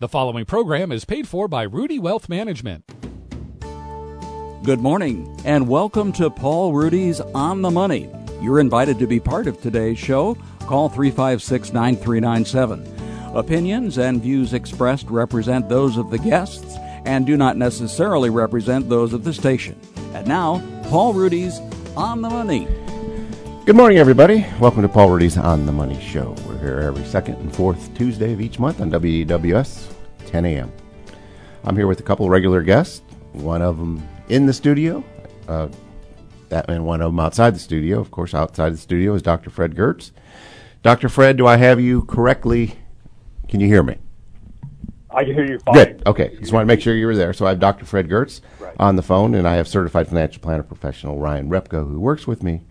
The following program is paid for by Ruedi Wealth Management. Good morning, and welcome to Paul Ruedi's On the Money. You're invited to be part of today's show. Call 356 9397. Opinions and views expressed represent those of the guests and do not necessarily represent those of the station. And now, Paul Ruedi's On the Money. Good morning, everybody. Welcome to Paul Ruedi's On the Money Show. We're here every second and fourth Tuesday of each month on WDWS, 10 a.m. I'm here with a couple regular guests, one of them in the studio, uh, that and one of them outside the studio. Of course, outside the studio is Dr. Fred Giertz. Dr. Fred, do I have you correctly? Can you hear me? I can hear you fine. Good. Okay. Just want to make sure you were there. So I have Dr. Fred Giertz Right. on the phone, and I have certified financial planner professional Ryan Repko, who works with me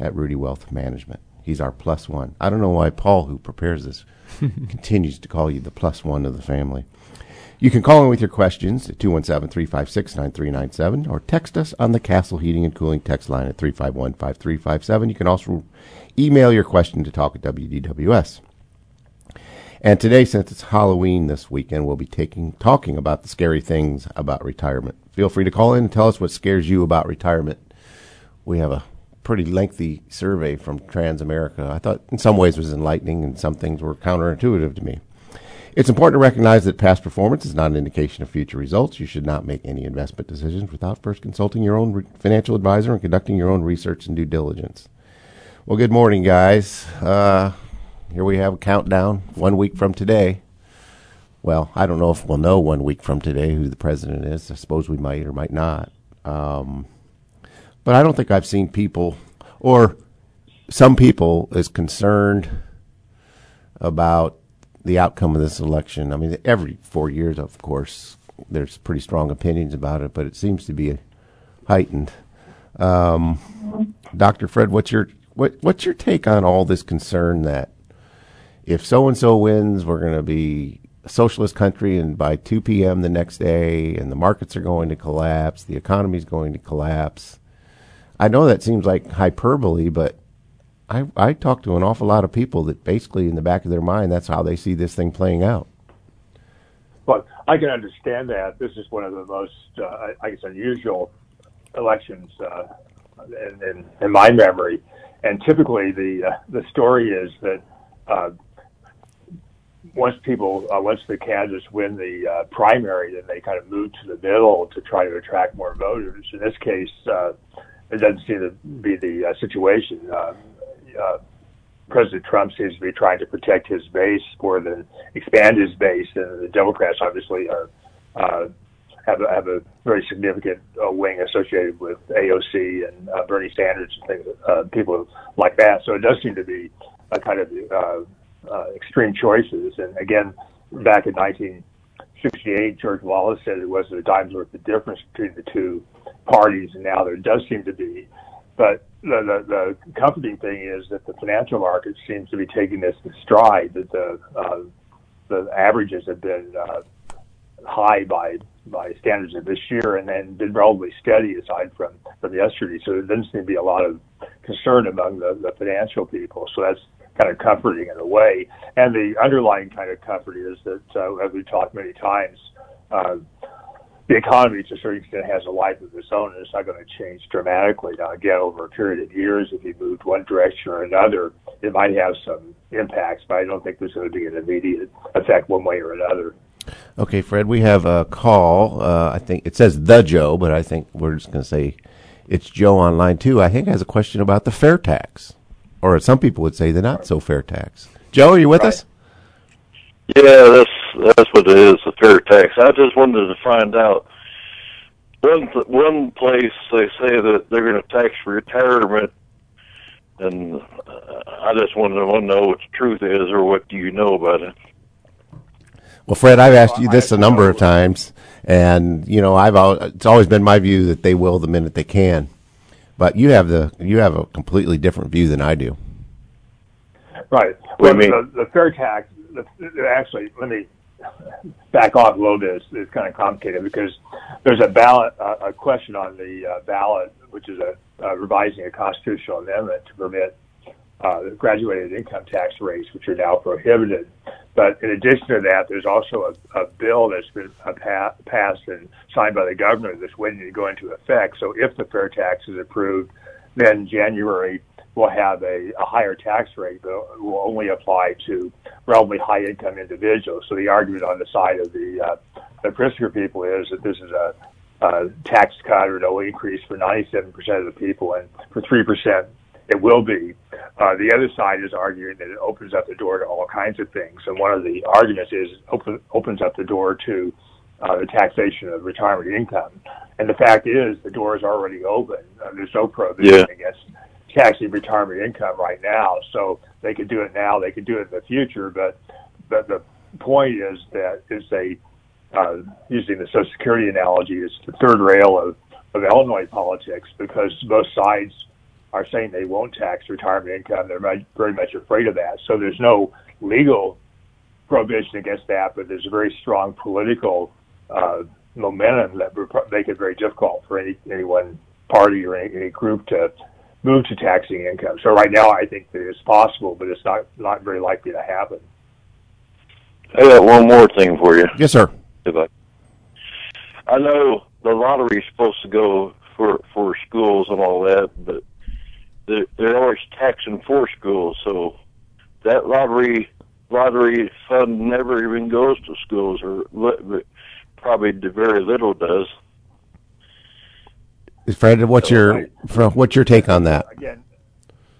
at Ruedi Wealth Management. He's our plus one. I don't know why Paul, who prepares this, continues to call you the plus one of the family. You can call in with your questions at 217 356 9397 or text us on the Castle Heating and Cooling text line at 351 5357. You can also email your question to talk at WDWS. And today, since it's Halloween this weekend, we'll be taking talking about the scary things about retirement. Feel free to call in and tell us what scares you about retirement. We have a pretty lengthy survey from Transamerica. I thought in some ways was enlightening and some things were counterintuitive to me. It's important to recognize that past performance is not an indication of future results. You should not make any investment decisions without first consulting your own re- financial advisor and conducting your own research and due diligence. Well, good morning, guys. Uh, here we have a countdown one week from today. Well, I don't know if we'll know one week from today who the president is. I suppose we might or might not. Um, but I don't think I've seen people, or some people, as concerned about the outcome of this election. I mean, every four years, of course, there's pretty strong opinions about it, but it seems to be heightened. Um, Dr. Fred, what's your what, what's your take on all this concern that if so and so wins, we're going to be a socialist country, and by 2 p.m. the next day, and the markets are going to collapse, the economy is going to collapse. I know that seems like hyperbole, but I I talk to an awful lot of people that basically in the back of their mind that's how they see this thing playing out. But I can understand that. This is one of the most, uh, I guess, unusual elections uh, in, in, in my memory. And typically, the uh, the story is that uh, once people, uh, once the candidates win the uh, primary, then they kind of move to the middle to try to attract more voters. In this case, it doesn't seem to be the situation. Uh, President Trump seems to be trying to protect his base or than expand his base, and the Democrats obviously are uh, have a, have a very significant uh, wing associated with AOC and uh, Bernie Sanders and things, uh, people like that. So it does seem to be a kind of uh, uh, extreme choices. And again, back in 1968, George Wallace said it wasn't a dime's worth of difference between the two parties, and now there does seem to be. But the, the, the comforting thing is that the financial market seems to be taking this in stride. That the uh, the averages have been uh, high by by standards of this year, and then been relatively steady aside from from yesterday. So there doesn't seem to be a lot of concern among the, the financial people. So that's kind of comforting in a way. And the underlying kind of comfort is that, uh, as we've talked many times. Uh, the economy to a certain extent has a life of its own and it's not going to change dramatically. Now, again, over a period of years, if you moved one direction or another, it might have some impacts, but I don't think there's going to be an immediate effect one way or another. Okay, Fred, we have a call. Uh, I think it says the Joe, but I think we're just going to say it's Joe on line two. I think has a question about the fair tax, or some people would say the not so fair tax. Joe, are you with Right. us? Yeah, that's that's what it is, the fair tax. I just wanted to find out. One th- one place they say that they're going to tax retirement, and uh, I just want to know what the truth is, or what do you know about it? Well, Fred, I've asked you this a number of times, and you know, I've it's always been my view that they will the minute they can. But you have the you have a completely different view than I do. Right. Well, do mean? the, the fair tax, the, the- actually, let me back off a little bit. It's, it's kind of complicated because there's a ballot, uh, a question on the uh, ballot, which is a uh, revising a constitutional amendment to permit uh, graduated income tax rates, which are now prohibited. But in addition to that, there's also a, a bill that's been uh, pa- passed and signed by the governor that's waiting to go into effect. So if the fair tax is approved, then January will have a, a higher tax rate, but will only apply to relatively high income individuals. So the argument on the side of the uh, the Pritzker people is that this is a, a tax cut or no increase for 97% of the people, and for 3% it will be. Uh, the other side is arguing that it opens up the door to all kinds of things. And one of the arguments is open, opens up the door to uh, the taxation of retirement income. And the fact is, the door is already open. Uh, there's no prohibition yeah. against taxing retirement income right now. So they could do it now. They could do it in the future. But but the point is that it's a uh, using the Social Security analogy, it's the third rail of, of Illinois politics because both sides are saying they won't tax retirement income. They're very much afraid of that. So there's no legal prohibition against that, but there's a very strong political uh, momentum that would make it very difficult for any any one party or any, any group to move to taxing income. So right now, I think that it's possible, but it's not not very likely to happen. I got one more thing for you. Yes, sir. If I, I know the lottery is supposed to go for for schools and all that, but they're, they're always taxing for schools, so that lottery lottery fund never even goes to schools, or probably very little does. Fred, what's so, your right. what's your take on that? Again,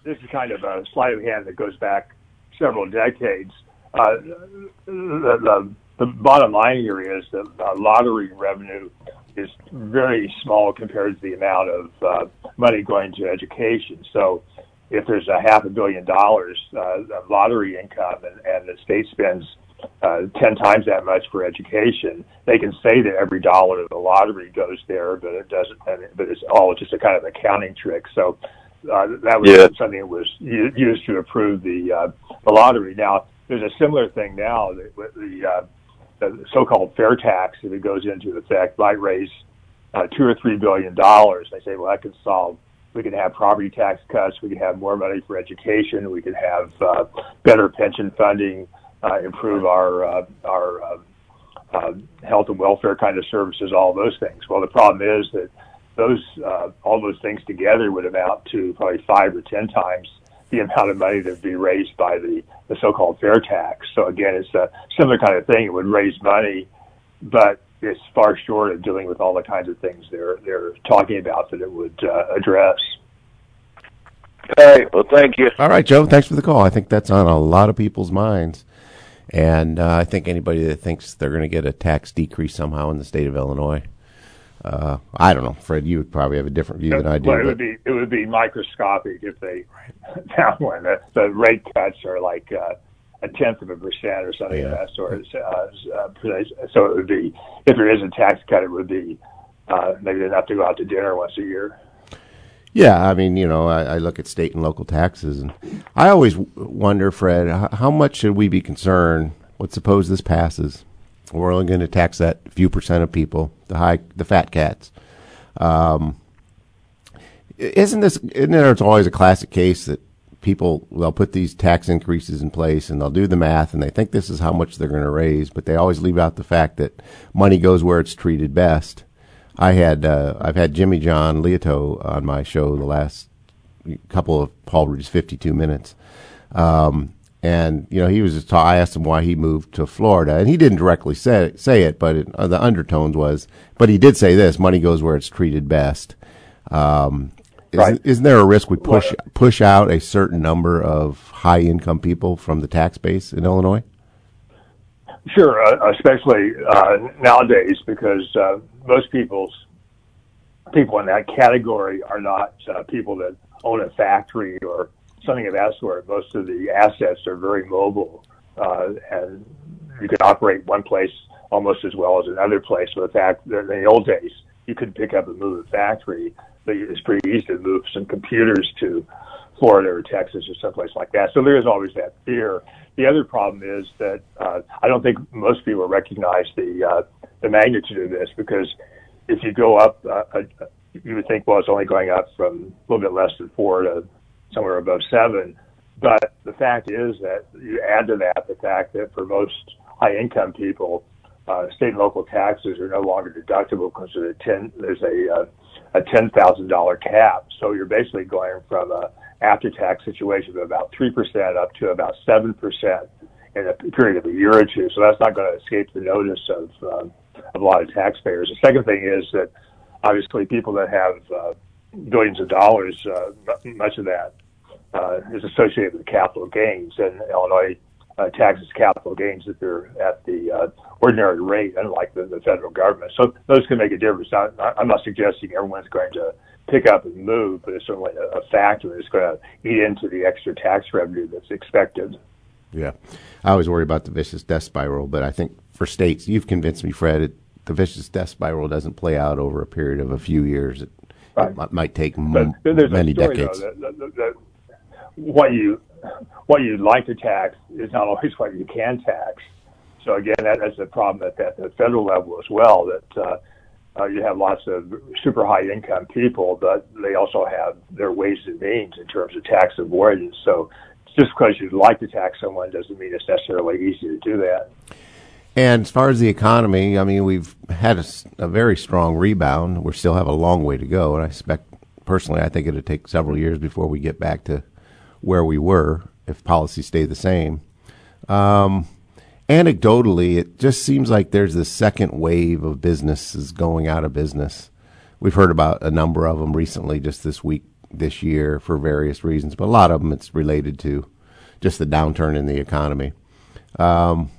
this is kind of a sleight of hand that goes back several decades. Uh, the, the, the, bottom line here is that uh, lottery revenue is very small compared to the amount of uh, money going to education. So if there's a half a billion dollars uh, of lottery income and, and the state spends uh, 10 times that much for education, they can say that every dollar of the lottery goes there, but it doesn't, but it's all just a kind of accounting trick. So uh, that was yeah. something that was used to approve the, uh, the lottery. Now, there's a similar thing now that the, uh, the so-called fair tax, if it goes into effect, might raise uh, two or three billion dollars. They say, well, that could solve. We could have property tax cuts. We could have more money for education. We could have uh, better pension funding. Uh, improve our uh, our uh, uh, health and welfare kind of services. All those things. Well, the problem is that those uh, all those things together would amount to probably five or ten times the amount of money that would be raised by the, the so-called fair tax. So again, it's a similar kind of thing. It would raise money, but it's far short of dealing with all the kinds of things they're they're talking about that it would uh, address. Okay. Well, thank you. All right, Joe. Thanks for the call. I think that's on a lot of people's minds, and uh, I think anybody that thinks they're going to get a tax decrease somehow in the state of Illinois uh, I don't know, Fred. You would probably have a different view than I do. Well, it would be it would be microscopic if they found one. The, the rate cuts are like uh, a tenth of a percent or something yeah. of that sort. Uh, uh, so it would be if there is a tax cut, it would be uh, maybe enough to go out to dinner once a year. Yeah, I mean, you know, I, I look at state and local taxes, and I always wonder, Fred, how, much should we be concerned? Let's suppose this passes we're only going to tax that few percent of people, the high, the fat cats. Um, isn't this? Isn't there? It's always a classic case that people they'll put these tax increases in place and they'll do the math and they think this is how much they're going to raise, but they always leave out the fact that money goes where it's treated best. I had uh, I've had Jimmy John Liautaud on my show the last couple of Paul Ruedi's 52 minutes. Um, and you know he was just ta- I asked him why he moved to Florida, and he didn't directly say it, say it, but it, uh, the undertones was. But he did say this: money goes where it's treated best. Um, right. Isn't, isn't there a risk we push push out a certain number of high income people from the tax base in Illinois? Sure, uh, especially uh, nowadays, because uh, most people's people in that category are not uh, people that own a factory or something of that sort. Most of the assets are very mobile, uh, and you can operate one place almost as well as another place. The fact in the old days, you could pick up and move a factory, but it's pretty easy to move some computers to Florida or Texas or someplace like that. So there is always that fear. The other problem is that uh, I don't think most people recognize the uh, the magnitude of this because if you go up, uh, uh, you would think, well, it's only going up from a little bit less than four to somewhere above seven. But the fact is that you add to that the fact that for most high income people, uh, state and local taxes are no longer deductible because there's a ten there's a uh, a ten thousand dollar cap. So you're basically going from a after tax situation of about three percent up to about seven percent in a period of a year or two. So that's not going to escape the notice of um, of a lot of taxpayers. The second thing is that obviously people that have uh, billions of dollars, uh, much of that uh, is associated with capital gains, and Illinois uh, taxes capital gains if they're at the uh, ordinary rate, unlike the, the federal government. So those can make a difference. I, I'm not suggesting everyone's going to pick up and move, but it's certainly a, a factor that's going to eat into the extra tax revenue that's expected. Yeah, I always worry about the vicious death spiral, but I think for states, you've convinced me, Fred. It, the vicious death spiral doesn't play out over a period of a few years. It, right. it might take m- many story, decades. Though, that, that, that, what you what you'd like to tax is not always what you can tax. So again, that, that's a problem at, at the federal level as well. That uh, uh, you have lots of super high income people, but they also have their ways and means in terms of tax avoidance. So just because you'd like to tax someone doesn't mean it's necessarily easy to do that. And as far as the economy, I mean, we've had a, a, very strong rebound. We still have a long way to go, and I expect, personally, I think it'll take several years before we get back to where we were if policies stay the same. Um, anecdotally, it just seems like there's this second wave of businesses going out of business. We've heard about a number of them recently, just this week, this year, for various reasons, but a lot of them it's related to just the downturn in the economy. Um,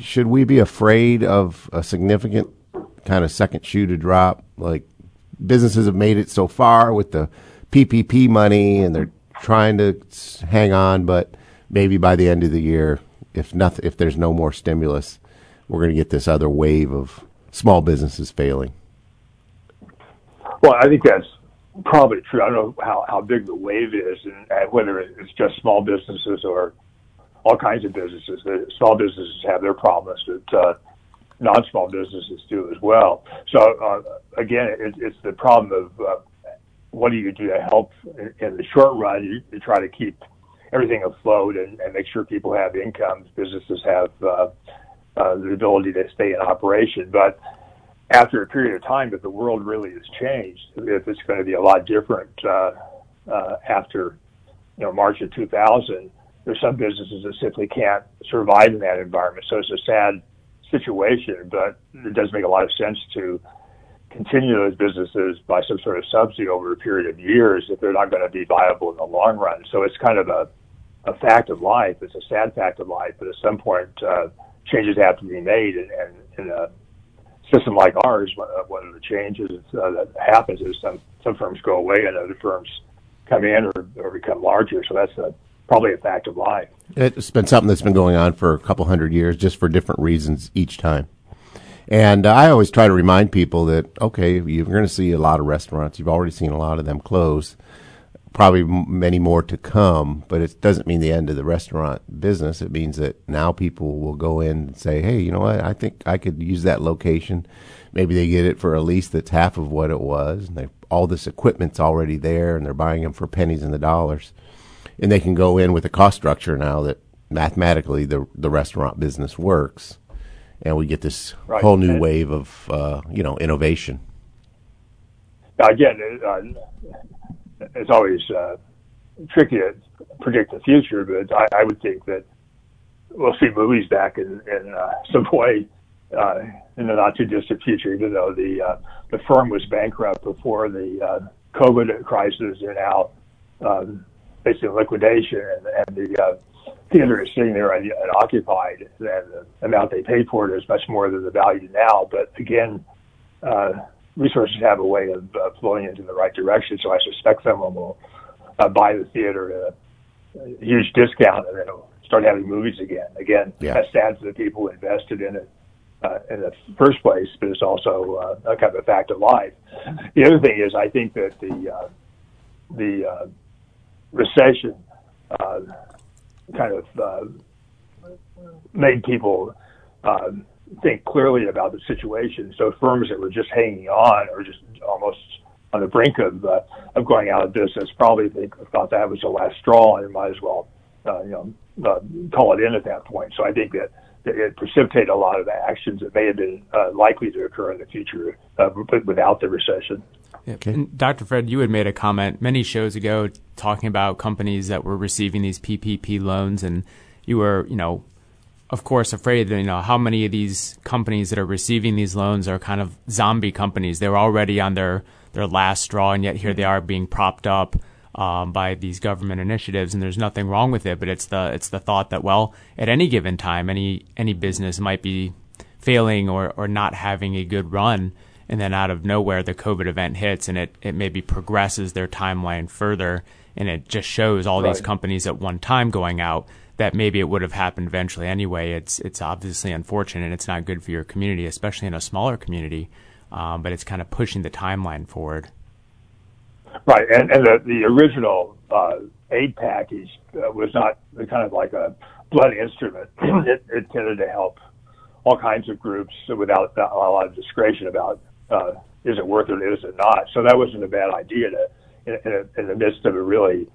should we be afraid of a significant kind of second shoe to drop? Like businesses have made it so far with the PPP money, and they're trying to hang on, but maybe by the end of the year, if nothing, if there's no more stimulus, we're going to get this other wave of small businesses failing. Well, I think that's probably true. I don't know how, how big the wave is and whether it's just small businesses or all kinds of businesses. The small businesses have their problems that uh, non-small businesses do as well. So uh, again, it, it's the problem of uh, what do you do to help in, in the short run? You try to keep everything afloat and, and make sure people have incomes, businesses have uh, uh, the ability to stay in operation. But after a period of time, if the world really has changed, if it's going to be a lot different uh, uh, after you know March of 2000, there's some businesses that simply can't survive in that environment. So it's a sad situation, but it does make a lot of sense to continue those businesses by some sort of subsidy over a period of years if they're not going to be viable in the long run. So it's kind of a, a fact of life. It's a sad fact of life, but at some point, uh, changes have to be made. And, and in a system like ours, one of the changes uh, that happens is some, some firms go away and other firms come in or, or become larger. So that's a, probably a fact of life. It's been something that's been going on for a couple hundred years, just for different reasons each time. And uh, I always try to remind people that okay, you're going to see a lot of restaurants. You've already seen a lot of them close. Probably many more to come, but it doesn't mean the end of the restaurant business. It means that now people will go in and say, "Hey, you know what? I think I could use that location." Maybe they get it for a lease that's half of what it was, and they, all this equipment's already there, and they're buying them for pennies in the dollars, and they can go in with a cost structure now that mathematically the the restaurant business works and we get this right. whole new and wave of uh, you know innovation. Again, uh, it's always uh, tricky to predict the future, but I, I, would think that we'll see movies back in, in uh, some way uh, in the not too distant future. Even though the uh, the firm was bankrupt before the COVID crisis, they're now um, basically liquidation, and, and the theater is sitting there and, and occupied, and the amount they paid for it is much more than the value now. But again, uh, resources have a way of uh, flowing into the right direction, so I suspect someone will uh, buy the theater at a, huge discount, and then it'll start having movies again. Again, yeah. that's sad for the people who invested in it. Uh, in the first place, but it's also uh, a kind of a fact of life. The other thing is, I think that the uh, the uh, recession uh, kind of uh, made people uh, think clearly about the situation. So firms that were just hanging on or just almost on the brink of uh, of going out of business. Probably they thought that was the last straw, and might as well uh, you know uh, call it in at that point. So I think that it precipitated a lot of actions that may have been uh, likely to occur in the future uh, without the recession. Okay. Dr. Fred, you had made a comment many shows ago talking about companies that were receiving these PPP loans, and you were, you know, of course, afraid that you know how many of these companies that are receiving these loans are kind of zombie companies. They were already on their their last straw, and yet here they are being propped up um, by these government initiatives, and there's nothing wrong with it. But it's the it's the thought that well, at any given time, any any business might be failing or or not having a good run, and then out of nowhere the COVID event hits, and it it maybe progresses their timeline further, and it just shows all right. these companies at one time going out that maybe it would have happened eventually anyway. It's it's obviously unfortunate, and it's not good for your community, especially in a smaller community. Um, but it's kind of pushing the timeline forward. Right, and and the the original uh, aid package uh, was not kind of like a blood instrument. it, it tended to help all kinds of groups without a lot of discretion about uh, is it worth it, is it not. So that wasn't a bad idea to in, in, in the midst of a really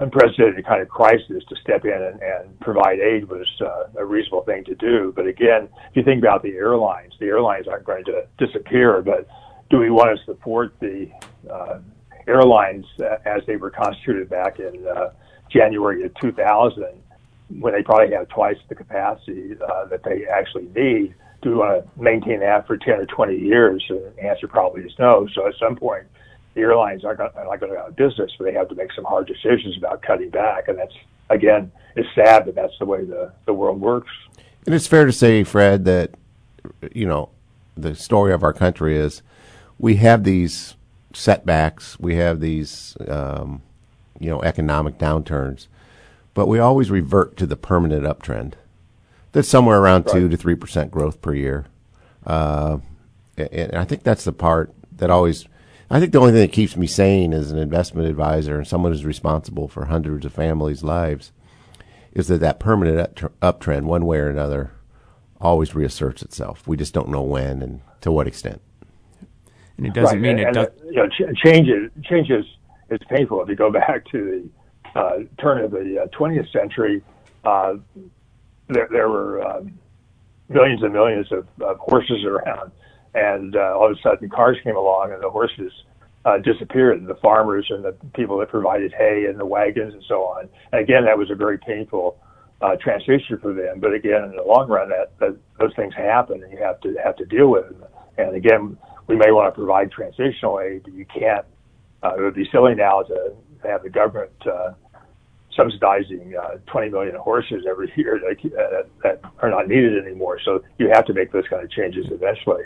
unprecedented kind of crisis to step in and, and provide aid was uh, a reasonable thing to do. But again, if you think about the airlines, the airlines aren't going to disappear, but do we want to support the uh, airlines as they were constituted back in uh, January of 2000, when they probably have twice the capacity uh, that they actually need. Do we want to maintain that for 10 or 20 years? The answer probably is no. So at some point, the airlines are not going to go out of business, but they have to make some hard decisions about cutting back. And that's, again, it's sad that that's the way the, the world works. And it's fair to say, Fred, that, you know, the story of our country is we have these setbacks, we have these, um, you know, economic downturns, but we always revert to the permanent uptrend. That's somewhere around right. two to three percent growth per year, uh, and I think that's the part that always. I think the only thing that keeps me sane as an investment advisor and someone who's responsible for hundreds of families' lives is that that permanent uptrend, one way or another, always reasserts itself. We just don't know when and to what extent and it doesn't right. mean and, it does. You know, ch- changes changes is painful. If you go back to the uh, turn of the uh, 20th century, uh, there, there were um, millions and millions of, of horses around, and uh, all of a sudden cars came along, and the horses uh, disappeared. And the farmers and the people that provided hay and the wagons and so on. And again, that was a very painful uh, transition for them. But again, in the long run, that, that those things happen, and you have to have to deal with them. And again, we may want to provide transitional aid, but you can't. Uh, it would be silly now to have the government uh, subsidizing uh, 20 million horses every year that, uh, that are not needed anymore. So you have to make those kind of changes eventually.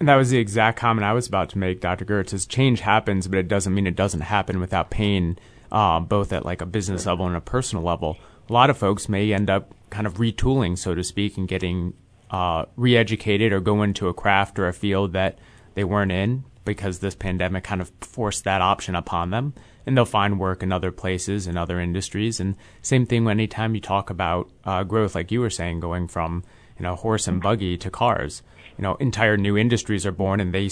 And that was the exact comment I was about to make, Dr. Giertz. Is change happens, but it doesn't mean it doesn't happen without pain, uh, both at like a business level and a personal level. A lot of folks may end up kind of retooling, so to speak, and getting uh, re-educated or go into a craft or a field that they weren't in because this pandemic kind of forced that option upon them. And they'll find work in other places in other industries. And same thing anytime you talk about uh, growth, like you were saying, going from you know horse and buggy to cars. You know, entire new industries are born, and they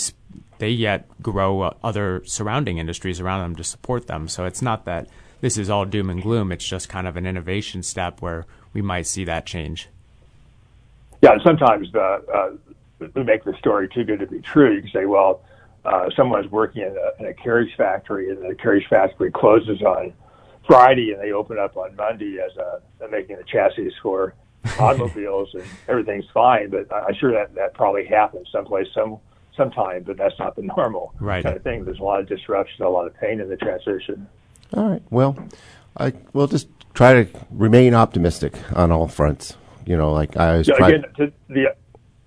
they yet grow uh, other surrounding industries around them to support them. So it's not that this is all doom and gloom. It's just kind of an innovation step where we might see that change. Yeah, sometimes the uh, we make the story too good to be true. You can say, well, uh, someone's working in a, in a carriage factory, and the carriage factory closes on Friday, and they open up on Monday as a making the chassis for automobiles, and everything's fine. But I'm sure that that probably happens someplace, some sometime, but that's not the normal right. kind of thing. There's a lot of disruption, a lot of pain in the transition. All right. Well, I will just try to remain optimistic on all fronts. You know, like I always yeah, try. Again, to the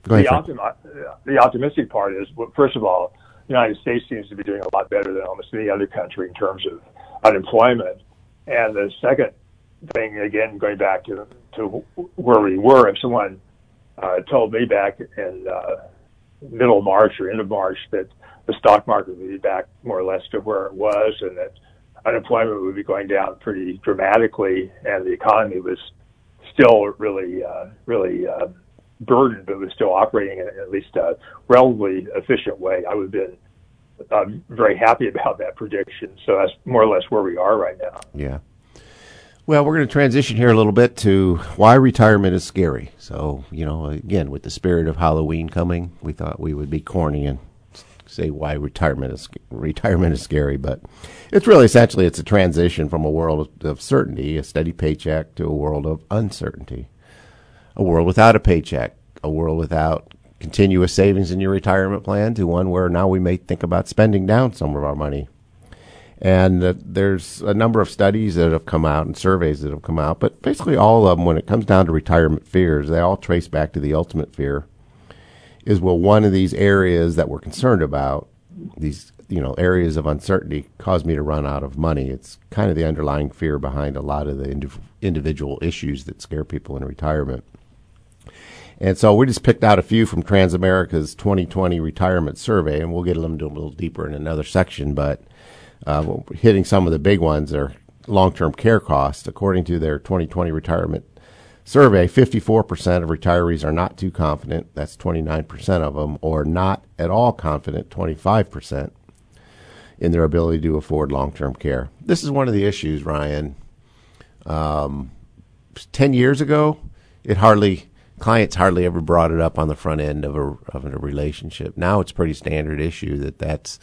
the, optimi- the optimistic part is, well, first of all, the United States seems to be doing a lot better than almost any other country in terms of unemployment. And the second thing, again, going back to, to where we were, if someone uh, told me back in uh, middle March or end of March that the stock market would be back more or less to where it was and that unemployment would be going down pretty dramatically and the economy was still really, uh, really uh, burdened, but was still operating in at least a relatively efficient way, I would have been I'm very happy about that prediction. So that's more or less where we are right now. Yeah. Well, we're going to transition here a little bit to why retirement is scary. So, you know, again, with the spirit of Halloween coming, we thought we would be corny and say why retirement is retirement is scary, but it's really essentially it's a transition from a world of certainty, a steady paycheck, to a world of uncertainty, a world without a paycheck, a world without continuous savings in your retirement plan, to one where now we may think about spending down some of our money. And uh, there's a number of studies that have come out and surveys that have come out, but basically all of them, when it comes down to retirement fears, they all trace back to the ultimate fear is well, one of these areas that we're concerned about, these you know areas of uncertainty, cause me to run out of money. It's kind of the underlying fear behind a lot of the indiv- individual issues that scare people in retirement. And so we just picked out a few from Transamerica's 2020 retirement survey, and we'll get into them a little deeper in another section. But uh, hitting some of the big ones are long-term care costs. According to their 2020 retirement survey, 54% of retirees are not too confident, that's 29% of them, or not at all confident, 25%, in their ability to afford long term care. This is one of the issues, Ryan. Um, 10 years ago, it hardly, clients hardly ever brought it up on the front end of a, of a relationship. Now it's pretty standard issue that that's,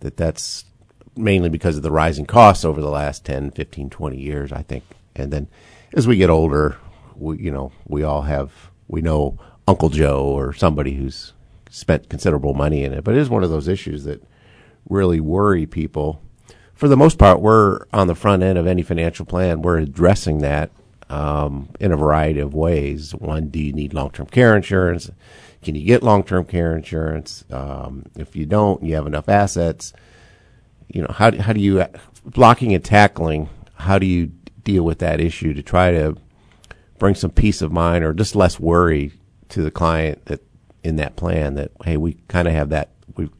that that's mainly because of the rising costs over the last 10, 15, 20 years, I think. And then as we get older, we, you know, we all have, we know Uncle Joe or somebody who's spent considerable money in it. But it is one of those issues that really worry people. For the most part, we're on the front end of any financial plan. We're addressing that um, in a variety of ways. One, do you need long term care insurance? Can you get long term care insurance? Um, if you don't, you have enough assets. You know, how, how do you, blocking and tackling, how do you deal with that issue to try to bring some peace of mind or just less worry to the client that in that plan that hey we kind of have that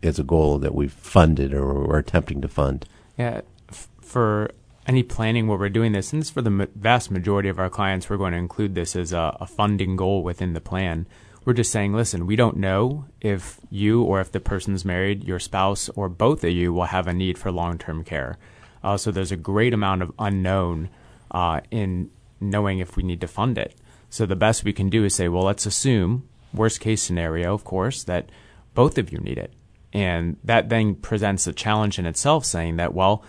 as a goal that we've funded or we're attempting to fund. Yeah, f- for any planning where we're doing this, and this for the vast majority of our clients, we're going to include this as a, a funding goal within the plan. We're just saying, listen, we don't know if you or if the person's married, your spouse, or both of you will have a need for long term care. Uh, so there's a great amount of unknown uh, in knowing if we need to fund it. So the best we can do is say, well, let's assume, worst case scenario, of course, that both of you need it. And that then presents a challenge in itself saying that, well,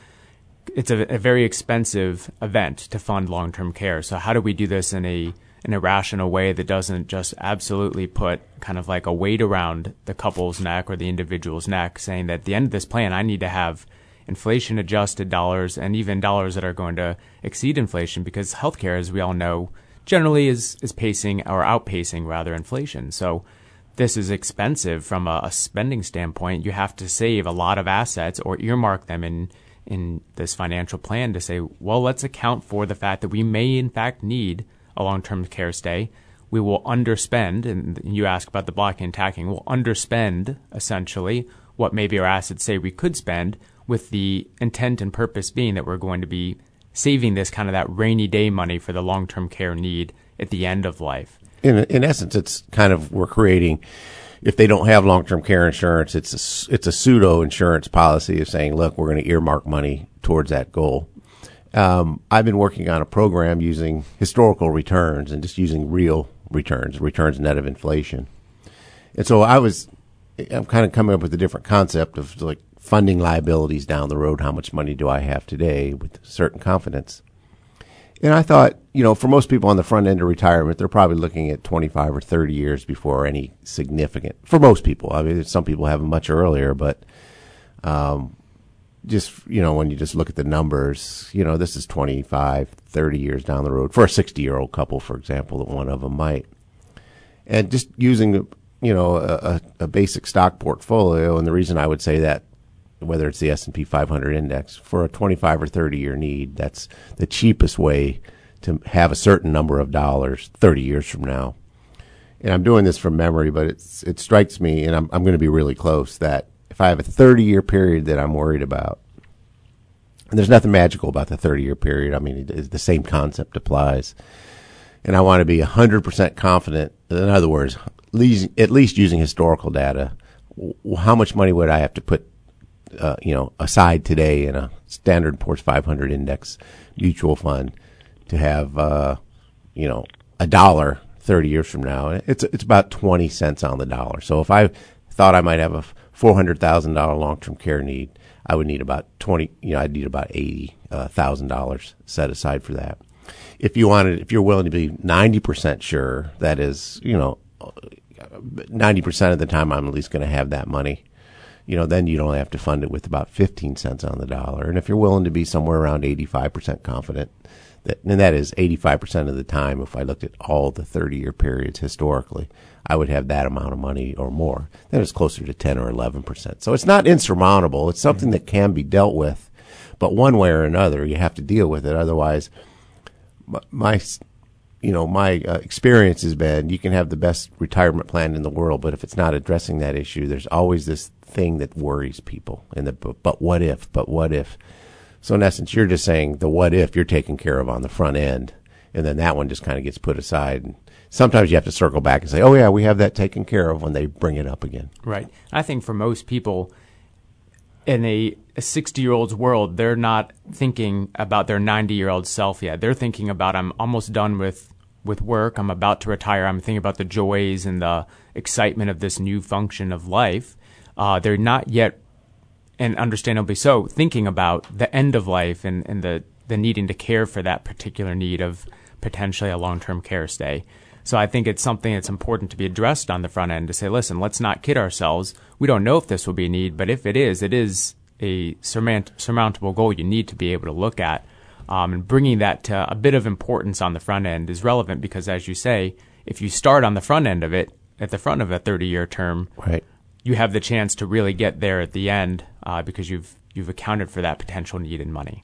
it's a, a very expensive event to fund long term care. So how do we do this in a in irrational way that doesn't just absolutely put kind of like a weight around the couple's neck or the individual's neck, saying that at the end of this plan, I need to have inflation adjusted dollars and even dollars that are going to exceed inflation because healthcare, as we all know, generally is, is pacing or outpacing rather inflation. So this is expensive from a, a spending standpoint. You have to save a lot of assets or earmark them in in this financial plan to say, well, let's account for the fact that we may in fact need a long-term care stay. We will underspend, and you ask about the blocking and tacking, We'll underspend essentially what maybe our assets say we could spend with the intent and purpose being that we're going to be saving this kind of that rainy day money for the long term care need at the end of life. In in essence, it's kind of we're creating. If they don't have long term care insurance, it's a, it's a pseudo insurance policy of saying, look, we're going to earmark money towards that goal. Um, I've been working on a program using historical returns and just using real returns, returns net of inflation. And so I was, I'm kind of coming up with a different concept of like funding liabilities down the road. How much money do I have today with certain confidence? And I thought, you know, for most people on the front end of retirement, they're probably looking at 25 or 30 years before any significant, for most people. I mean, some people have much earlier, but, um, just, you know, when you just look at the numbers, you know, this is 25, 30 years down the road for a 60 year old couple, for example, that one of them might. And just using, you know, a, a basic stock portfolio. And the reason I would say that whether it's the S&P 500 index for a 25 or 30 year need that's the cheapest way to have a certain number of dollars 30 years from now and I'm doing this from memory but it's it strikes me and I'm I'm going to be really close that if I have a 30 year period that I'm worried about. And there's nothing magical about the 30 year period. I mean it, the same concept applies. And I want to be 100% confident in other words at least using historical data how much money would I have to put uh, you know, aside today in a Standard Poor's 500 index mutual fund to have, uh, you know, a dollar 30 years from now, it's it's about 20 cents on the dollar. So if I thought I might have a $400,000 long-term care need, I would need about 20, you know, I'd need about $80,000 uh, set aside for that. If you wanted, if you're willing to be 90% sure, that is, you know, 90% of the time I'm at least going to have that money you know, then you'd only have to fund it with about 15 cents on the dollar. And if you're willing to be somewhere around 85% confident, that, and that is 85% of the time, if I looked at all the 30 year periods historically, I would have that amount of money or more. Then it's closer to 10 or 11%. So it's not insurmountable. It's something that can be dealt with, but one way or another, you have to deal with it. Otherwise, my, you know, my uh, experience has been you can have the best retirement plan in the world, but if it's not addressing that issue, there's always this thing that worries people. And the but what if? But what if? So in essence, you're just saying the what if you're taking care of on the front end, and then that one just kind of gets put aside. And sometimes you have to circle back and say, oh yeah, we have that taken care of when they bring it up again. Right. I think for most people in a 60 year old's world, they're not thinking about their 90 year old self yet. They're thinking about I'm almost done with with work. I'm about to retire. I'm thinking about the joys and the excitement of this new function of life uh, they're not yet, and understandably so, thinking about the end of life and, and the, the needing to care for that particular need of potentially a long term care stay. So I think it's something that's important to be addressed on the front end to say, listen, let's not kid ourselves. We don't know if this will be a need, but if it is, it is a surmount- surmountable goal you need to be able to look at. Um, and bringing that to a bit of importance on the front end is relevant because, as you say, if you start on the front end of it, at the front of a 30 year term, right you have the chance to really get there at the end uh, because you've you've accounted for that potential need in money.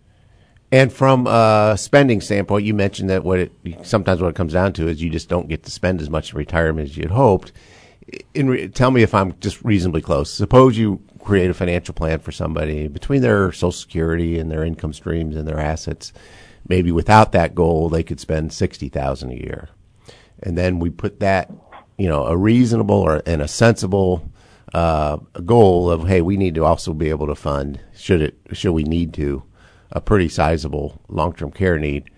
And from a spending standpoint, you mentioned that what it sometimes what it comes down to is you just don't get to spend as much in retirement as you'd hoped. Re- tell me if I'm just reasonably close. Suppose you create a financial plan for somebody between their Social Security and their income streams and their assets. Maybe without that goal, they could spend sixty thousand a year, and then we put that, you know, a reasonable or and a sensible uh, goal of hey, we need to also be able to fund should it should we need to a pretty sizable long term care need,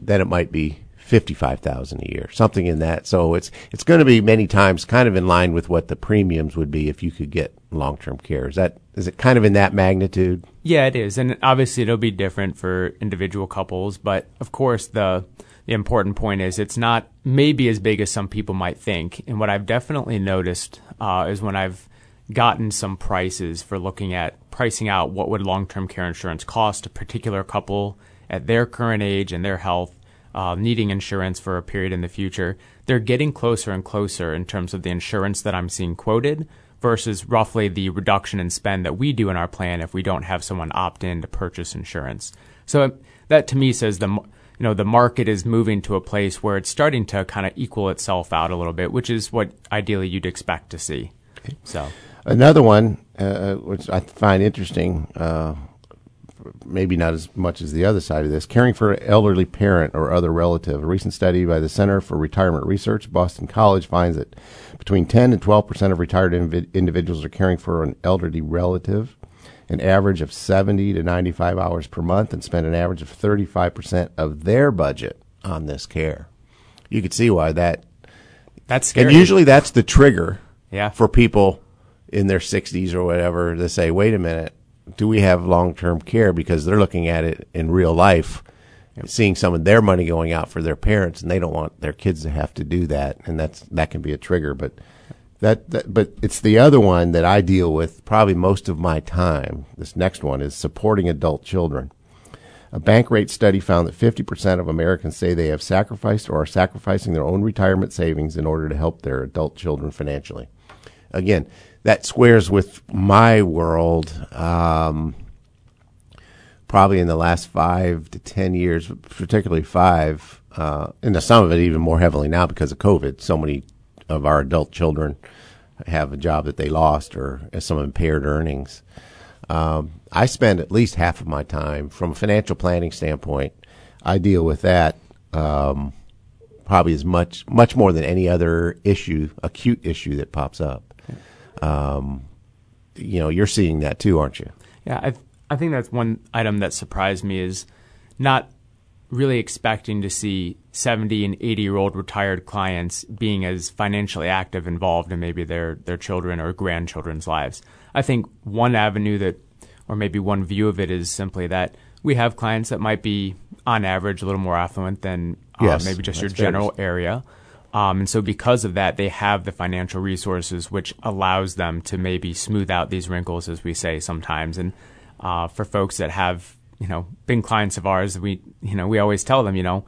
then it might be fifty five thousand a year, something in that. So it's it's going to be many times kind of in line with what the premiums would be if you could get long term care. Is that is it kind of in that magnitude? Yeah, it is, and obviously it'll be different for individual couples, but of course the the important point is it's not maybe as big as some people might think. And what I've definitely noticed uh, is when I've gotten some prices for looking at pricing out what would long-term care insurance cost a particular couple at their current age and their health, uh, needing insurance for a period in the future. They're getting closer and closer in terms of the insurance that I'm seeing quoted versus roughly the reduction in spend that we do in our plan if we don't have someone opt in to purchase insurance. So that to me says the you know the market is moving to a place where it's starting to kind of equal itself out a little bit, which is what ideally you'd expect to see. So another one, uh, which I find interesting, uh, maybe not as much as the other side of this, caring for an elderly parent or other relative. A recent study by the Center for Retirement Research, Boston College, finds that between 10 and 12 percent of retired inv- individuals are caring for an elderly relative an average of 70 to 95 hours per month and spend an average of 35% of their budget on this care. You could see why that. That's scary. And usually that's the trigger yeah. for people in their 60s or whatever to say, wait a minute, do we have long term care? Because they're looking at it in real life, seeing some of their money going out for their parents, and they don't want their kids to have to do that. And that's that can be a trigger. But that, that, but it's the other one that I deal with probably most of my time. This next one is supporting adult children. A Bankrate study found that 50% of Americans say they have sacrificed or are sacrificing their own retirement savings in order to help their adult children financially. Again, that squares with my world. Um, probably in the last five to ten years, particularly five, uh, and some of it even more heavily now because of COVID. So many of our adult children have a job that they lost or some impaired earnings. Um, I spend at least half of my time from a financial planning standpoint. I deal with that um, probably as much, much more than any other issue, acute issue that pops up. Um, you know you're seeing that too, aren't you? Yeah, I I think that's one item that surprised me is not really expecting to see 70 and 80 year old retired clients being as financially active involved in maybe their their children or grandchildren's lives. I think one avenue that or maybe one view of it is simply that we have clients that might be on average a little more affluent than uh, Yes, maybe just your that's fair general area. Um, and so, because of that, they have the financial resources, which allows them to maybe smooth out these wrinkles, as we say sometimes. And uh, for folks that have, you know, been clients of ours, we, you know, we always tell them, you know,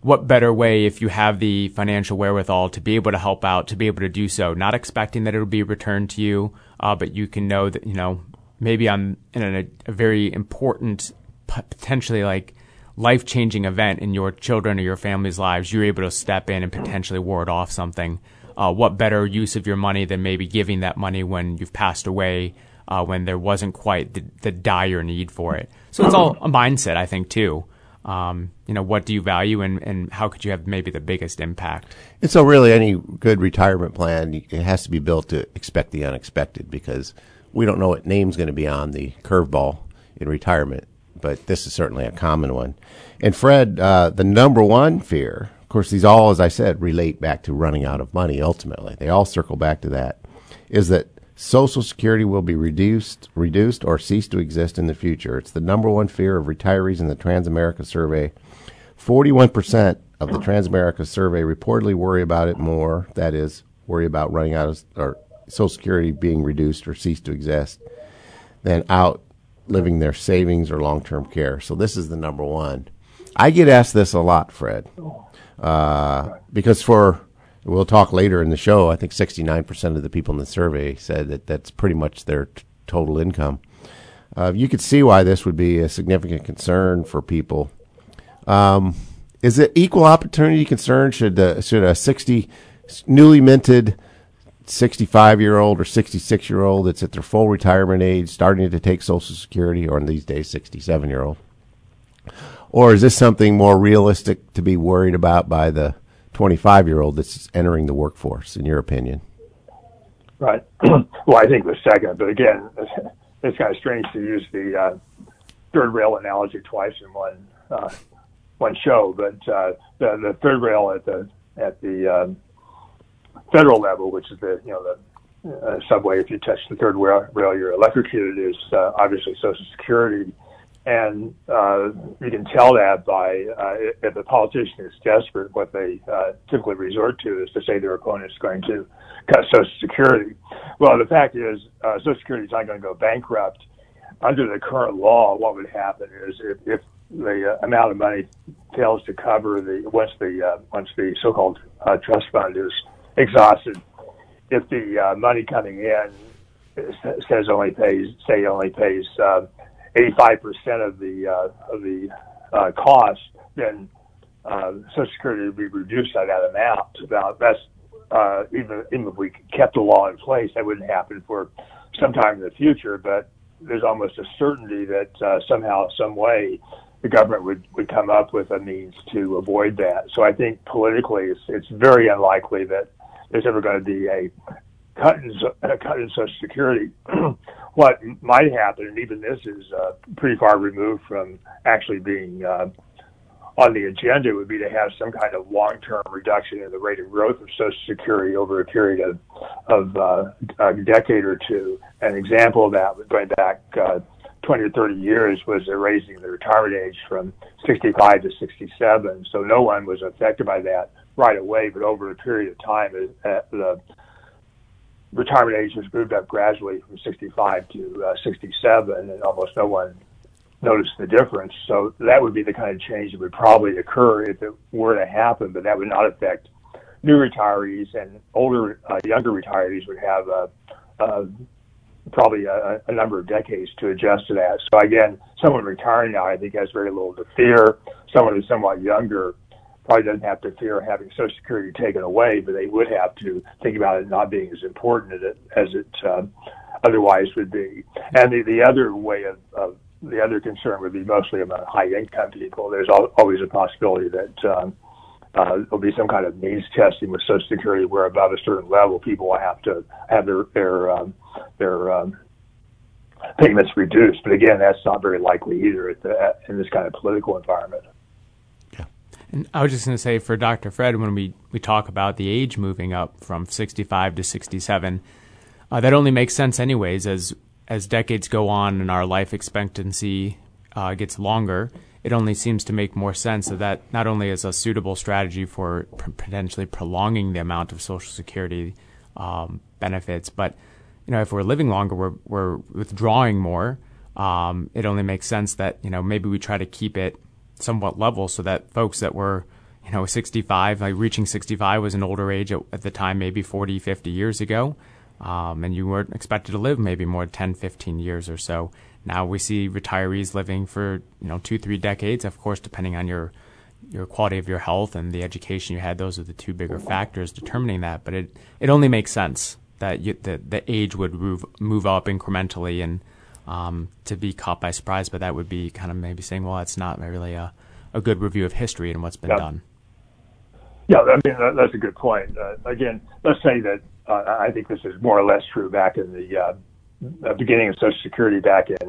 what better way if you have the financial wherewithal to be able to help out, to be able to do so, not expecting that it'll be returned to you, uh, but you can know that, you know, maybe on in a, a very important, potentially like life changing event in your children or your family's lives, you're able to step in and potentially ward off something. Uh, what better use of your money than maybe giving that money when you've passed away, uh, when there wasn't quite the, the dire need for it? So it's all a mindset, I think, too. Um, you know, what do you value and, and how could you have maybe the biggest impact? And so, really, any good retirement plan it has to be built to expect the unexpected because we don't know what name's going to be on the curveball in retirement. But this is certainly a common one. And Fred, uh, the number one fear, of course, these all, as I said, relate back to running out of money. Ultimately, they all circle back to that. Is that Social Security will be reduced, reduced, or cease to exist in the future? It's the number one fear of retirees in the Transamerica survey. Forty-one percent of the Transamerica survey reportedly worry about it more. That is, worry about running out of or Social Security being reduced or cease to exist than outliving their savings or long-term care. So this is the number one. I get asked this a lot, Fred, uh, because for we'll talk later in the show. I think 69% of the people in the survey said that that's pretty much their t- total income. Uh, you could see why this would be a significant concern for people. Um, is it equal opportunity concern? Should the, should a 60 newly minted 65 year old or 66 year old that's at their full retirement age starting to take Social Security, or in these days, 67 year old? Or is this something more realistic to be worried about by the 25 year old that's entering the workforce, in your opinion? Right. well, I think the second, but again, it's kind of strange to use the uh, third rail analogy twice in one uh, one show. But uh, the the third rail at the at the um, federal level, which is the you know the uh, subway. If you touch the third rail, rail you're electrocuted. Is uh, obviously Social Security, and uh, you can tell that by uh, if a politician is desperate, what they uh, typically resort to is to say their opponent is going to cut Social Security. Well, the fact is, uh, Social Security is not going to go bankrupt. Under the current law, what would happen is if, if the uh, amount of money fails to cover the once the uh, once the so-called uh, trust fund is exhausted, if the uh, money coming in says only pays say only pays uh, 85% of the uh, of the uh, cost, then uh, Social Security would be reduced by that amount. Now that's uh, even even if we kept the law in place, that wouldn't happen for some time in the future. But there's almost a certainty that uh, somehow, some way, the government would, would come up with a means to avoid that. So I think politically, it's, it's very unlikely that there's ever going to be a cut in, a cut in Social Security. what might happen, and even this is uh, pretty far removed from actually being uh, on the agenda, would be to have some kind of long-term reduction in the rate of growth of Social Security over a period of, of uh, a decade or two. An example of that, going back uh, 20 or 30 years, was raising the retirement age from 65 to 67. So no one was affected by that right away, but over a period of time, uh, the retirement age has moved up gradually from 65 to uh, 67, and almost no one noticed the difference. So that would be the kind of change that would probably occur if it were to happen, but that would not affect new retirees and older, uh, younger retirees would have uh, uh, probably a, a number of decades to adjust to that. So again, someone retiring now, I think, has very little to fear. Someone who's somewhat younger probably doesn't have to fear having Social Security taken away, but they would have to think about it not being as important as it, as it uh, otherwise would be. And the, the other way of, of the other concern would be mostly about high income people. There's al- always a possibility that um, uh, there'll be some kind of means testing with Social Security where above a certain level, people will have to have their their um, their um, payments reduced. But again, that's not very likely either the, in this kind of political environment. And I was just going to say for Dr. Fred, when we, we talk about the age moving up from 65 to 67, uh, that only makes sense anyways as as decades go on and our life expectancy uh, gets longer. It only seems to make more sense that that not only is a suitable strategy for potentially prolonging the amount of Social Security um, benefits, but you know if we're living longer, we're we're withdrawing more. Um, it only makes sense that you know maybe we try to keep it somewhat level so that folks that were you know 65 like reaching 65 was an older age at, at the time maybe 40 50 years ago. Um, and you weren't expected to live maybe more 10 15 years or so. Now we see retirees living for you know two three decades of course depending on your your quality of your health and the education you had those are the two bigger factors determining that. But it it only makes sense that you, the the age would move move up incrementally and um, to be caught by surprise, but that would be kind of maybe saying, well, it's not really a, a good review of history and what's been yeah. done. Yeah, I mean that, that's a good point. Uh, again, let's say that uh, I think this is more or less true back in the uh, beginning of Social Security back in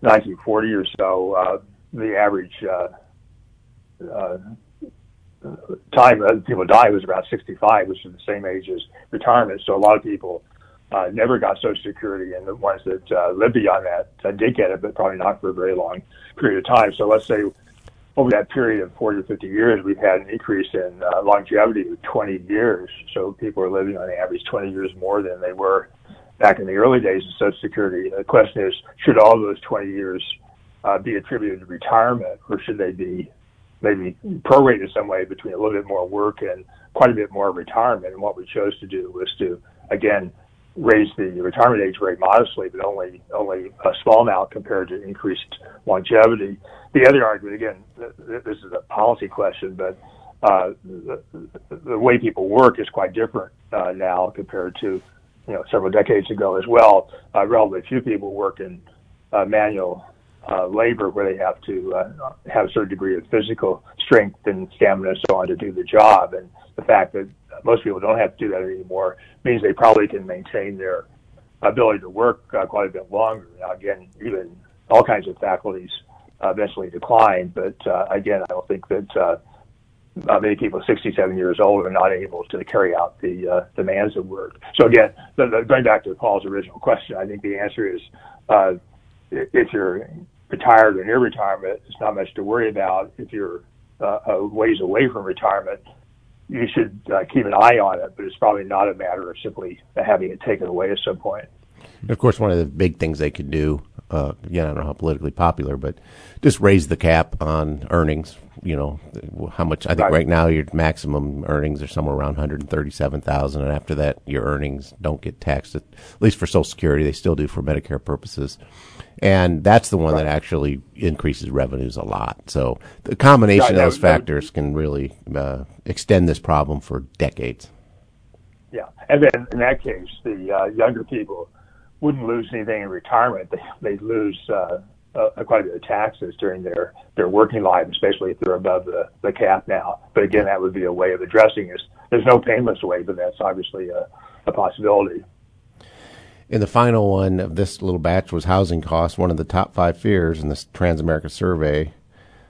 1940 uh, or so. Uh, the average uh, time that people die was about 65, which is the same age as retirement. So a lot of people uh, never got Social Security, and the ones that uh, lived beyond that uh, did get it, but probably not for a very long period of time. So let's say over that period of 40 or 50 years, we've had an increase in uh, longevity of 20 years. So people are living on average 20 years more than they were back in the early days of Social Security. The question is, should all those 20 years uh, be attributed to retirement, or should they be maybe prorated some way between a little bit more work and quite a bit more retirement? And what we chose to do was to, again, raise the retirement age very modestly, but only only a small amount compared to increased longevity. The other argument, again, this is a policy question, but uh, the, the way people work is quite different uh, now compared to you know several decades ago as well. Uh, relatively few people work in uh, manual uh, labor where they have to uh, have a certain degree of physical strength and stamina and so on to do the job. And the fact that most people don't have to do that anymore means they probably can maintain their ability to work uh, quite a bit longer. Now, again, even all kinds of faculties uh, eventually decline, but uh, again, I don't think that uh, uh, many people 67 years old are not able to carry out the uh, demands of work. So again, the, the, going back to Paul's original question, I think the answer is if you're retired or near retirement, it's not much to worry about. If you're a ways away from retirement, you should uh, keep an eye on it, but it's probably not a matter of simply having it taken away at some point. Of course, one of the big things they could do, uh, again, I don't know how politically popular, but just raise the cap on earnings. You know, how much, I think right, right now your maximum earnings are somewhere around 137000 and after that, your earnings don't get taxed, at least for Social Security. They still do for Medicare purposes and that's the one right. that actually increases revenues a lot. So the combination of those factors can really uh, extend this problem for decades. Yeah, and then in that case, the uh, younger people wouldn't lose anything in retirement. They they'd lose uh, uh, quite a bit of taxes during their their working life, especially if they're above the the cap now. But again, that would be a way of addressing this. There's no painless way, but that's obviously a, a possibility. And the final one of this little batch was housing costs, one of the top five fears in this Transamerica survey.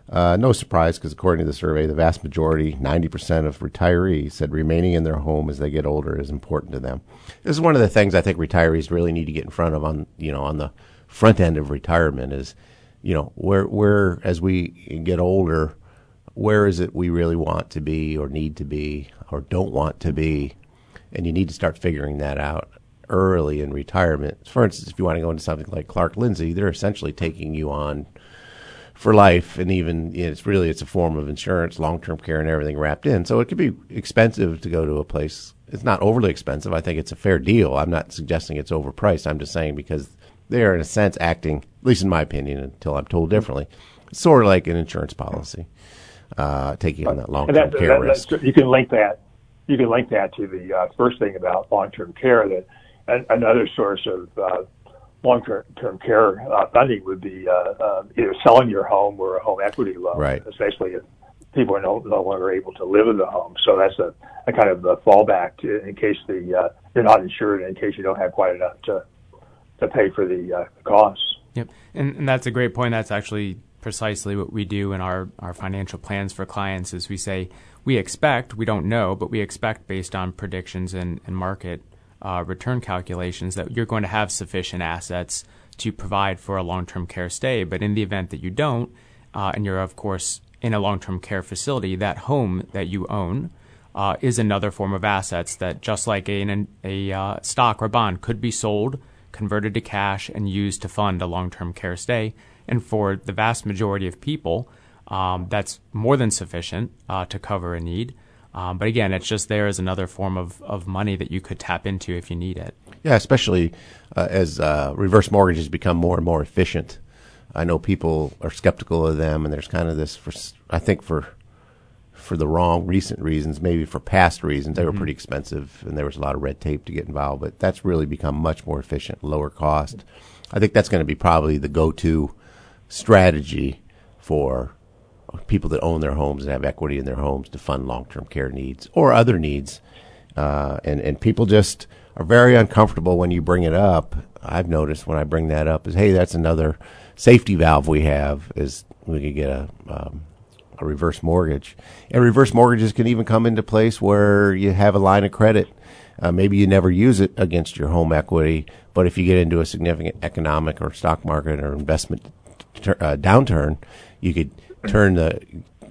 Uh, no surprise, because according to the survey, the vast majority, 90% of retirees, said remaining in their home as they get older is important to them. This is one of the things I think retirees really need to get in front of on, you know, on the front end of retirement is, you know, where, where as we get older, where is it we really want to be or need to be or don't want to be? And you need to start figuring that out early in retirement. For instance, if you want to go into something like Clark Lindsey, they're essentially taking you on for life, and even you know, it's really it's a form of insurance, long term care, and everything wrapped in. So it could be expensive to go to a place. It's not overly expensive. I think it's a fair deal. I'm not suggesting it's overpriced. I'm just saying because they are in a sense acting, at least in my opinion, until I'm told differently, sort of like an insurance policy, uh, taking on that long term care that, risk. You can link that. You can link that to the uh, first thing about long term care that another source of uh, long-term care uh, funding would be uh, uh, either selling your home or a home equity loan, right. especially if people are no, no longer able to live in the home. So that's a, a kind of a fallback to, in case the uh, you're not insured, in case you don't have quite enough to to pay for the uh, costs. Yep, and, and that's a great point. That's actually precisely what we do in our, our financial plans for clients is we say we expect, we don't know, but we expect based on predictions and, and market uh, return calculations that you're going to have sufficient assets to provide for a long-term care stay. But in the event that you don't, uh, and you're of course in a long-term care facility, that home that you own uh, is another form of assets that, just like a, a uh, stock or bond, could be sold, converted to cash, and used to fund a long-term care stay. And for the vast majority of people, um, that's more than sufficient uh, to cover a need. Um, but again, it's just there as another form of, of money that you could tap into if you need it. Yeah, especially uh, as uh, reverse mortgages become more and more efficient. I know people are skeptical of them, and there's kind of this for I think for for the wrong recent reasons, maybe for past reasons. They were mm-hmm. pretty expensive, and there was a lot of red tape to get involved. But that's really become much more efficient, lower cost. I think that's going to be probably the go-to strategy for people that own their homes and have equity in their homes to fund long-term care needs or other needs. Uh, and and people just are very uncomfortable when you bring it up. I've noticed when I bring that up is, hey, that's another safety valve we have. Is we could get a um, a reverse mortgage, and reverse mortgages can even come into place where you have a line of credit. Uh, maybe you never use it against your home equity, but if you get into a significant economic or stock market or investment uh, downturn, you could turn the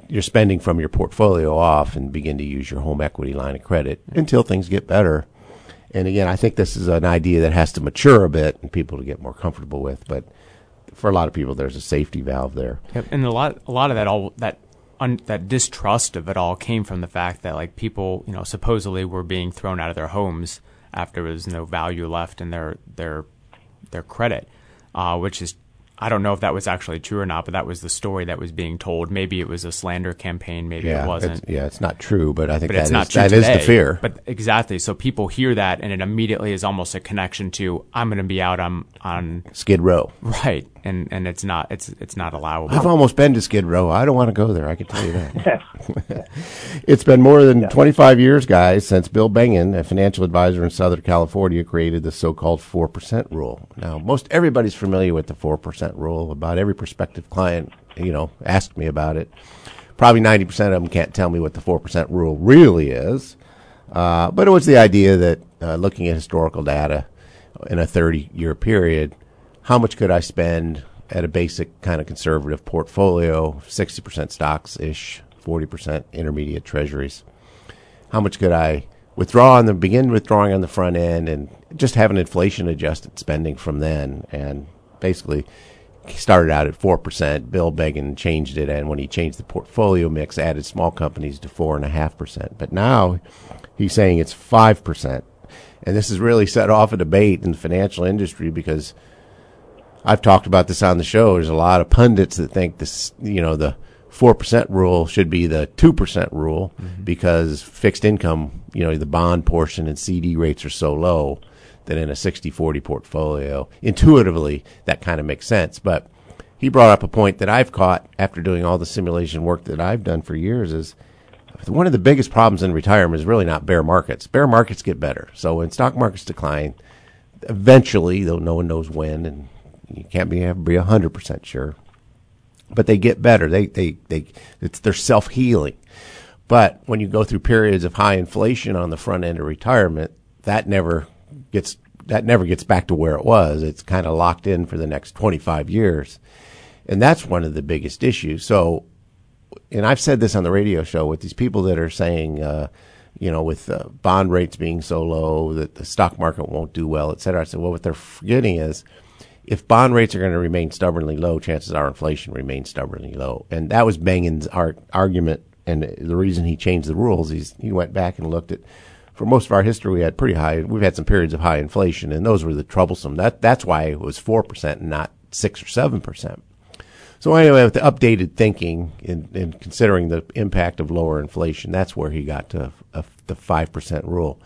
your spending from your portfolio off and begin to use your home equity line of credit until things get better. And again, I think this is an idea that has to mature a bit and people to get more comfortable with. But for a lot of people, there's a safety valve there. Yep. And a lot, a lot of that all that un, that distrust of it all came from the fact that like people, you know, supposedly were being thrown out of their homes after there was no value left in their their their credit, uh, which is I don't know if that was actually true or not, but that was the story that was being told. Maybe it was a slander campaign. Maybe yeah, it wasn't. It's, yeah, it's not true, but I think but that, it's is, not true that today, is the fear. But exactly, so people hear that, and it immediately is almost a connection to I'm going to be out on on Skid Row, right? And and it's not it's it's not allowable. I've almost been to Skid Row. I don't want to go there. I can tell you that. it's been more than yeah. 25 years, guys, since Bill Bengen, a financial advisor in Southern California, created the so-called four percent rule. Now, most everybody's familiar with the four percent rule. About every prospective client, you know, asked me about it. Probably 90% of them can't tell me what the 4% rule really is. Uh, but it was the idea that uh, looking at historical data in a 30 year period, how much could I spend at a basic kind of conservative portfolio, 60% stocks ish, 40% intermediate treasuries? How much could I withdraw on the begin withdrawing on the front end and just have an inflation adjusted spending from then and basically started out at 4%. Bill Bengen changed it, and when he changed the portfolio mix, added small companies to 4.5%. But now he's saying it's 5%. And this has really set off a debate in the financial industry because I've talked about this on the show. There's a lot of pundits that think this, you know, the 4% rule should be the 2% rule mm-hmm. because fixed income, you know, the bond portion and CD rates are so low that in a 60-40 portfolio, intuitively, that kind of makes sense. But he brought up a point that I've caught after doing all the simulation work that I've done for years is one of the biggest problems in retirement is really not bear markets. Bear markets get better. So when stock markets decline, eventually, though no one knows when, and you can't be be hundred percent sure, but they get better. They they they it's they're self healing. But when you go through periods of high inflation on the front end of retirement, that never gets that never gets back to where it was. It's kind of locked in for the next 25 years. And that's one of the biggest issues. So, and I've said this on the radio show with these people that are saying, uh, you know, with uh, bond rates being so low that the stock market won't do well, et cetera. I said, well, what they're forgetting is if bond rates are going to remain stubbornly low, chances are inflation remains stubbornly low. And that was Bengen's ar- argument. And the reason he changed the rules, he's, he went back and looked at for most of our history, we had pretty high. We've had some periods of high inflation, and those were the troublesome. That that's why it was four percent and not six or seven percent. So anyway, with the updated thinking and, and, considering the impact of lower inflation, that's where he got to a, the five percent rule.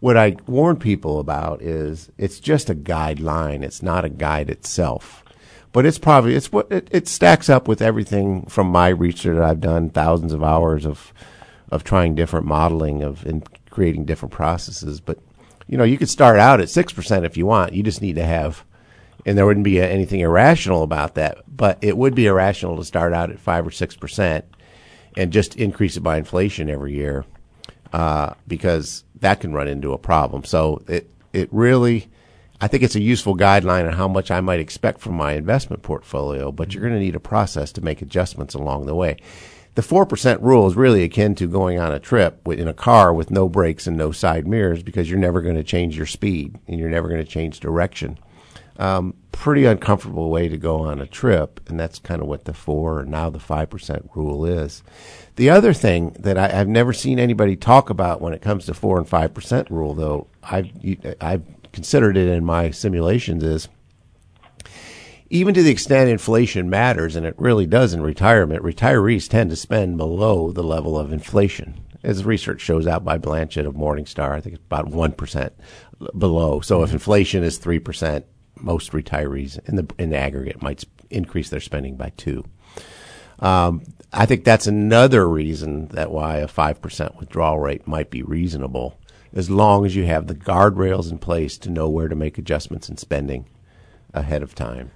What I warn people about is it's just a guideline. It's not a guide itself, but it's probably it's what it, it stacks up with everything from my research that I've done, thousands of hours of of trying different modeling of in creating different processes. But you know, you could start out at six percent if you want. You just need to have and there wouldn't be anything irrational about that. But it would be irrational to start out at five or six percent and just increase it by inflation every year, uh, because that can run into a problem. So it it really, I think it's a useful guideline on how much I might expect from my investment portfolio. But you're going to need a process to make adjustments along the way. The four percent rule is really akin to going on a trip in a car with no brakes and no side mirrors because you're never going to change your speed and you're never going to change direction um, pretty uncomfortable way to go on a trip, and that's kind of what the four and now the five percent rule is. The other thing that I, have never seen anybody talk about when it comes to four and five percent rule, though I've I've considered it in my simulations, is even to the extent inflation matters, and it really does in retirement, retirees tend to spend below the level of inflation. As research shows out by Blanchett of Morningstar, I think it's about 1% below. So if inflation is 3%, most retirees in the in the aggregate might increase their spending by two. Um, I think that's another reason that why a five percent withdrawal rate might be reasonable, as long as you have the guardrails in place to know where to make adjustments in spending ahead of time.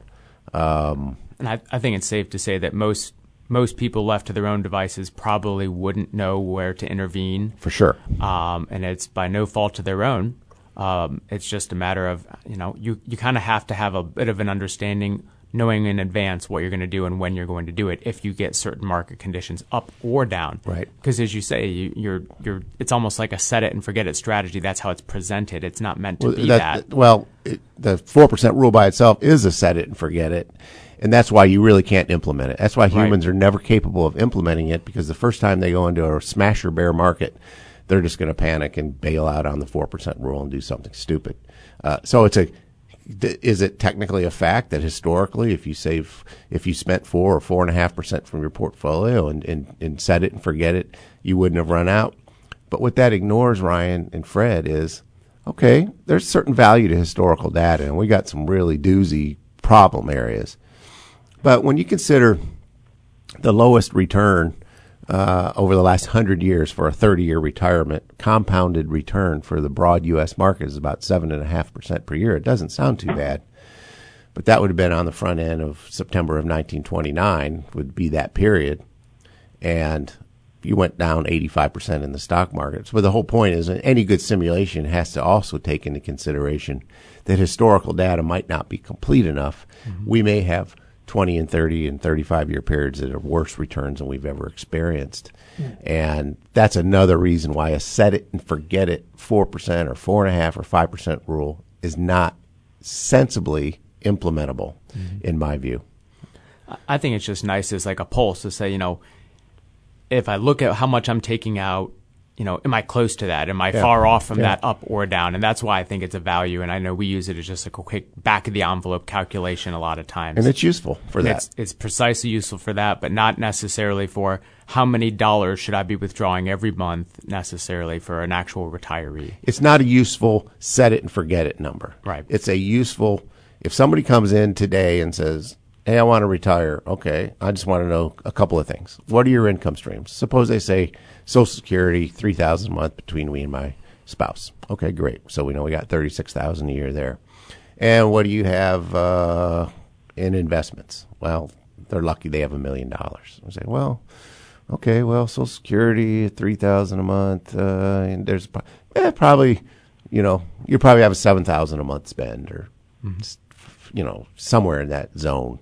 Um, and I, I think it's safe to say that most most people left to their own devices probably wouldn't know where to intervene. For sure. Um, and it's by no fault of their own. Um, it's just a matter of you know you you kind of have to have a bit of an understanding, knowing in advance what you're going to do and when you're going to do it. If you get certain market conditions up or down, right? Because as you say, you, you're you're it's almost like a set it and forget it strategy. That's how it's presented. It's not meant to well, be that. that. Well, it, the four percent rule by itself is a set it and forget it. And that's why you really can't implement it. That's why humans right. are never capable of implementing it because the first time they go into a smasher bear market, they're just going to panic and bail out on the 4% rule and do something stupid. Uh, so it's a, is it technically a fact that historically, if you save, if you spent four or four and a half percent from your portfolio and, and, and set it and forget it, you wouldn't have run out? But what that ignores, Ryan and Fred, is okay, there's certain value to historical data, and we got some really doozy problem areas. But when you consider the lowest return uh, over the last 100 years for a 30 year retirement, compounded return for the broad U.S. market is about 7.5% per year. It doesn't sound too bad. But that would have been on the front end of September of 1929, would be that period. And you went down 85% in the stock markets. But the whole point is any good simulation has to also take into consideration that historical data might not be complete enough. Mm-hmm. We may have 20 and 30 and 35 year periods that are worse returns than we've ever experienced. Yeah. And that's another reason why a set it and forget it 4% or 4.5 or 5% rule is not sensibly implementable, mm-hmm. in my view. I think it's just nice as like a pulse to say, you know, if I look at how much I'm taking out you know, am I close to that? Am I yeah. far off from yeah. that up or down? And that's why I think it's a value. And I know we use it as just a quick back of the envelope calculation a lot of times. And it's useful for and that. It's, it's, precisely useful for that, but not necessarily for how many dollars should I be withdrawing every month necessarily for an actual retiree. It's not a useful set it and forget it number. Right. It's a useful, if somebody comes in today and says, Hey, I want to retire. Okay. I just want to know a couple of things. What are your income streams? Suppose they say, Social Security, three thousand a month between me and my spouse. Okay, great. So we know we got thirty six thousand a year there. And what do you have uh, in investments? Well, they're lucky they have a million dollars. I say, well, okay, well, Social Security, three thousand a month, uh, and there's eh, probably, you know, you probably have a seven thousand a month spend, or mm-hmm. you know, somewhere in that zone.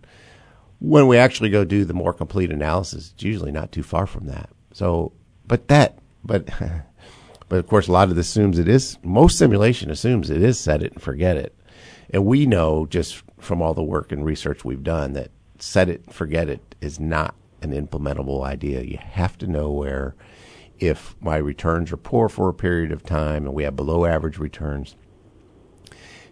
When we actually go do the more complete analysis, it's usually not too far from that. So but that, but, but of course, a lot of this assumes it is, most simulation assumes it is set it and forget it. And we know just from all the work and research we've done that set it and forget it is not an implementable idea. You have to know where, if my returns are poor for a period of time and we have below average returns,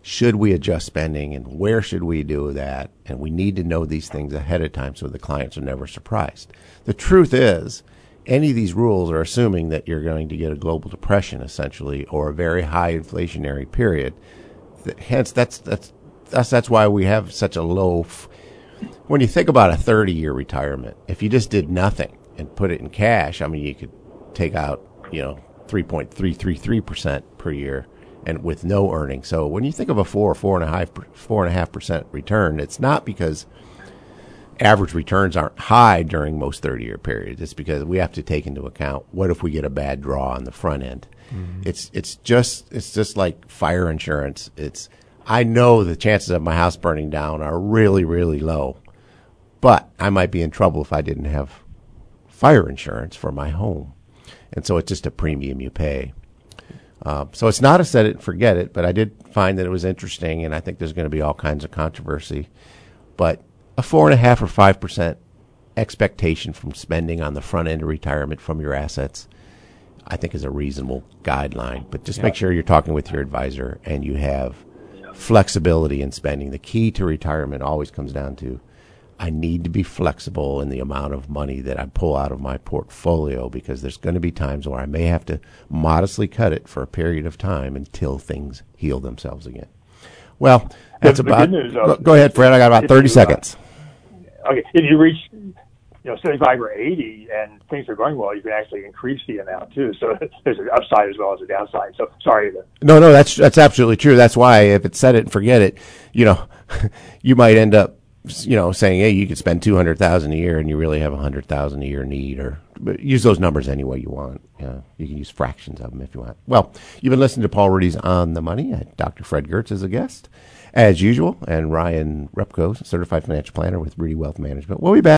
should we adjust spending and where should we do that? And we need to know these things ahead of time so the clients are never surprised. The truth is, any of these rules are assuming that you're going to get a global depression essentially or a very high inflationary period. Hence, that's that's that's that's why we have such a low. F- when you think about a 30 year retirement, if you just did nothing and put it in cash, I mean, you could take out you know 3.333 percent per year and with no earning. So when you think of a four or four and a half, four and a half percent return, it's not because average returns aren't high during most 30 year periods. It's because we have to take into account what if we get a bad draw on the front end. Mm-hmm. It's it's just it's just like fire insurance. It's I know the chances of my house burning down are really really low, but I might be in trouble if I didn't have fire insurance for my home, and so it's just a premium you pay. Uh, so it's not a set it and forget it, but I did find that it was interesting, and I think there's going to be all kinds of controversy. But a four and a half or five percent expectation from spending on the front end of retirement from your assets, I think is a reasonable guideline. But just yeah. make sure you're talking with your advisor and you have flexibility in spending. The key to retirement always comes down to I need to be flexible in the amount of money that I pull out of my portfolio because there's going to be times where I may have to modestly cut it for a period of time until things heal themselves again. Well, that's the, about. News, go, go, ahead, Fred. I got about 30 seconds. Uh, okay, if you reach you know 75 or 80 and things are going well, you can actually increase the amount too. So there's an upside as well as a downside. So sorry. To, no, no, that's that's absolutely true. That's why if it's set it and forget it, you know, you might end up you know saying hey you could spend 200,000 a year and you really have 100,000 a year need or but use those numbers any way you want. Yeah, you can use fractions of them if you want. Well, you've been listening to Paul Ruedi's On the Money. Uh, Dr. Fred Giertz is a guest as usual, and Ryan Repko, certified financial planner with Ruedi Wealth Management. We'll be back.